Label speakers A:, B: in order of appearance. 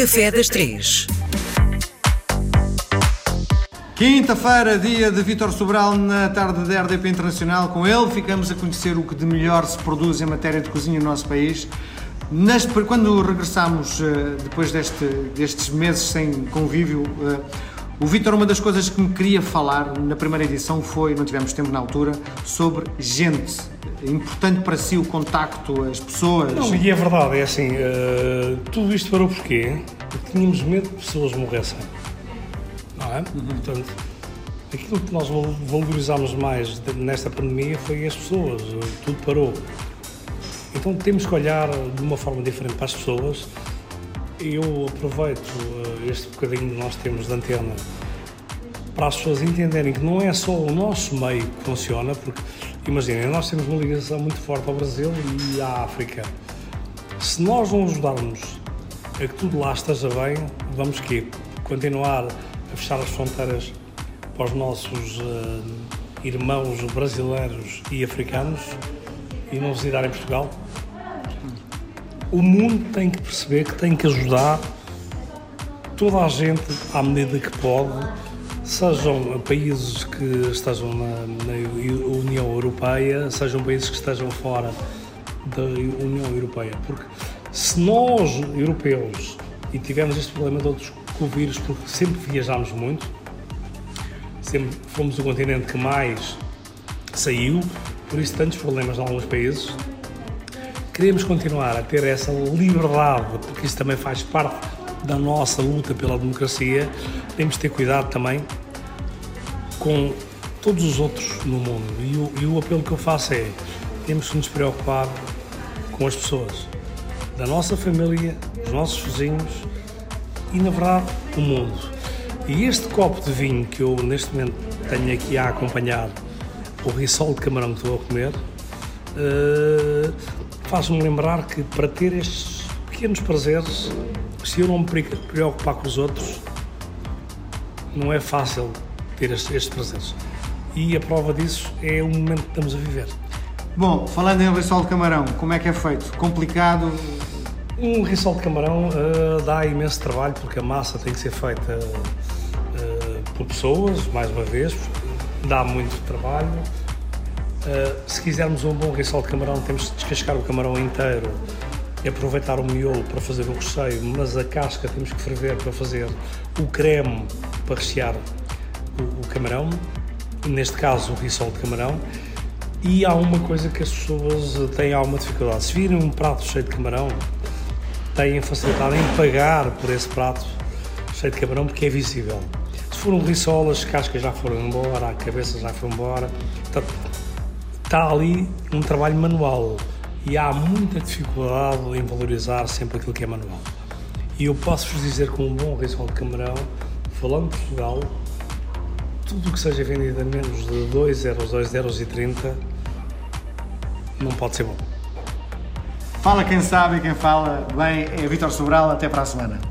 A: Café das Três.
B: Quinta-feira, dia de Vítor Sobral na tarde da RDP Internacional. Com ele ficamos a conhecer o que de melhor se produz em matéria de cozinha no nosso país. Quando regressamos eh, depois deste, destes meses sem convívio, eh, o Vítor, uma das coisas que me queria falar na primeira edição foi, não tivemos tempo na altura, sobre gente. É importante para si o contacto, as pessoas.
C: Não, e é verdade, é assim, uh, tudo isto parou porquê? Porque tínhamos medo de pessoas morressem. Não é? Uhum. Portanto, aquilo que nós valorizámos mais nesta pandemia foi as pessoas, tudo parou. Então temos que olhar de uma forma diferente para as pessoas eu aproveito uh, este bocadinho que nós temos de antena para as pessoas entenderem que não é só o nosso meio que funciona, porque imaginem, nós temos uma ligação muito forte ao Brasil e à África. Se nós não ajudarmos a que tudo lá esteja bem, vamos que continuar a fechar as fronteiras para os nossos uh, irmãos brasileiros e africanos e não visitarem Portugal? O mundo tem que perceber que tem que ajudar toda a gente à medida que pode, sejam países que estejam na, na União Europeia, sejam países que estejam fora da União Europeia. Porque se nós, europeus, e tivemos este problema de outros com o vírus, porque sempre viajámos muito, sempre fomos o continente que mais saiu, por isso tantos problemas em alguns países, queremos continuar a ter essa liberdade, porque isso também faz parte da nossa luta pela democracia, temos de ter cuidado também com todos os outros no mundo. E o, e o apelo que eu faço é: temos que nos preocupar com as pessoas, da nossa família, dos nossos vizinhos e, na verdade, o mundo. E este copo de vinho que eu neste momento tenho aqui a acompanhar, o risol de camarão que estou a comer, uh, faz-me lembrar que para ter estes pequenos prazeres, se eu não me preocupar com os outros, não é fácil ter estes, estes prazeres. E a prova disso é o momento que estamos a viver.
B: Bom, falando em rissol de camarão, como é que é feito? Complicado?
C: Um rissol de camarão uh, dá imenso trabalho porque a massa tem que ser feita uh, por pessoas, mais uma vez, dá muito trabalho Uh, se quisermos um bom rissol de camarão, temos de descascar o camarão inteiro e aproveitar o miolo para fazer o recheio, mas a casca temos que ferver para fazer o creme para rechear o, o camarão, neste caso o rissol de camarão. E há uma coisa que as pessoas têm alguma dificuldade. Se virem um prato cheio de camarão, têm facilidade em pagar por esse prato cheio de camarão porque é visível. Se for um rissol, as cascas já foram embora, a cabeça já foi embora. Portanto, está ali um trabalho manual e há muita dificuldade em valorizar sempre aquilo que é manual. E eu posso-vos dizer com um bom risol de camarão, falando de Portugal, tudo o que seja vendido a menos de 2 euros, 2 euros e 30 não pode ser bom.
B: Fala quem sabe quem fala bem é Vitor Sobral, até para a semana.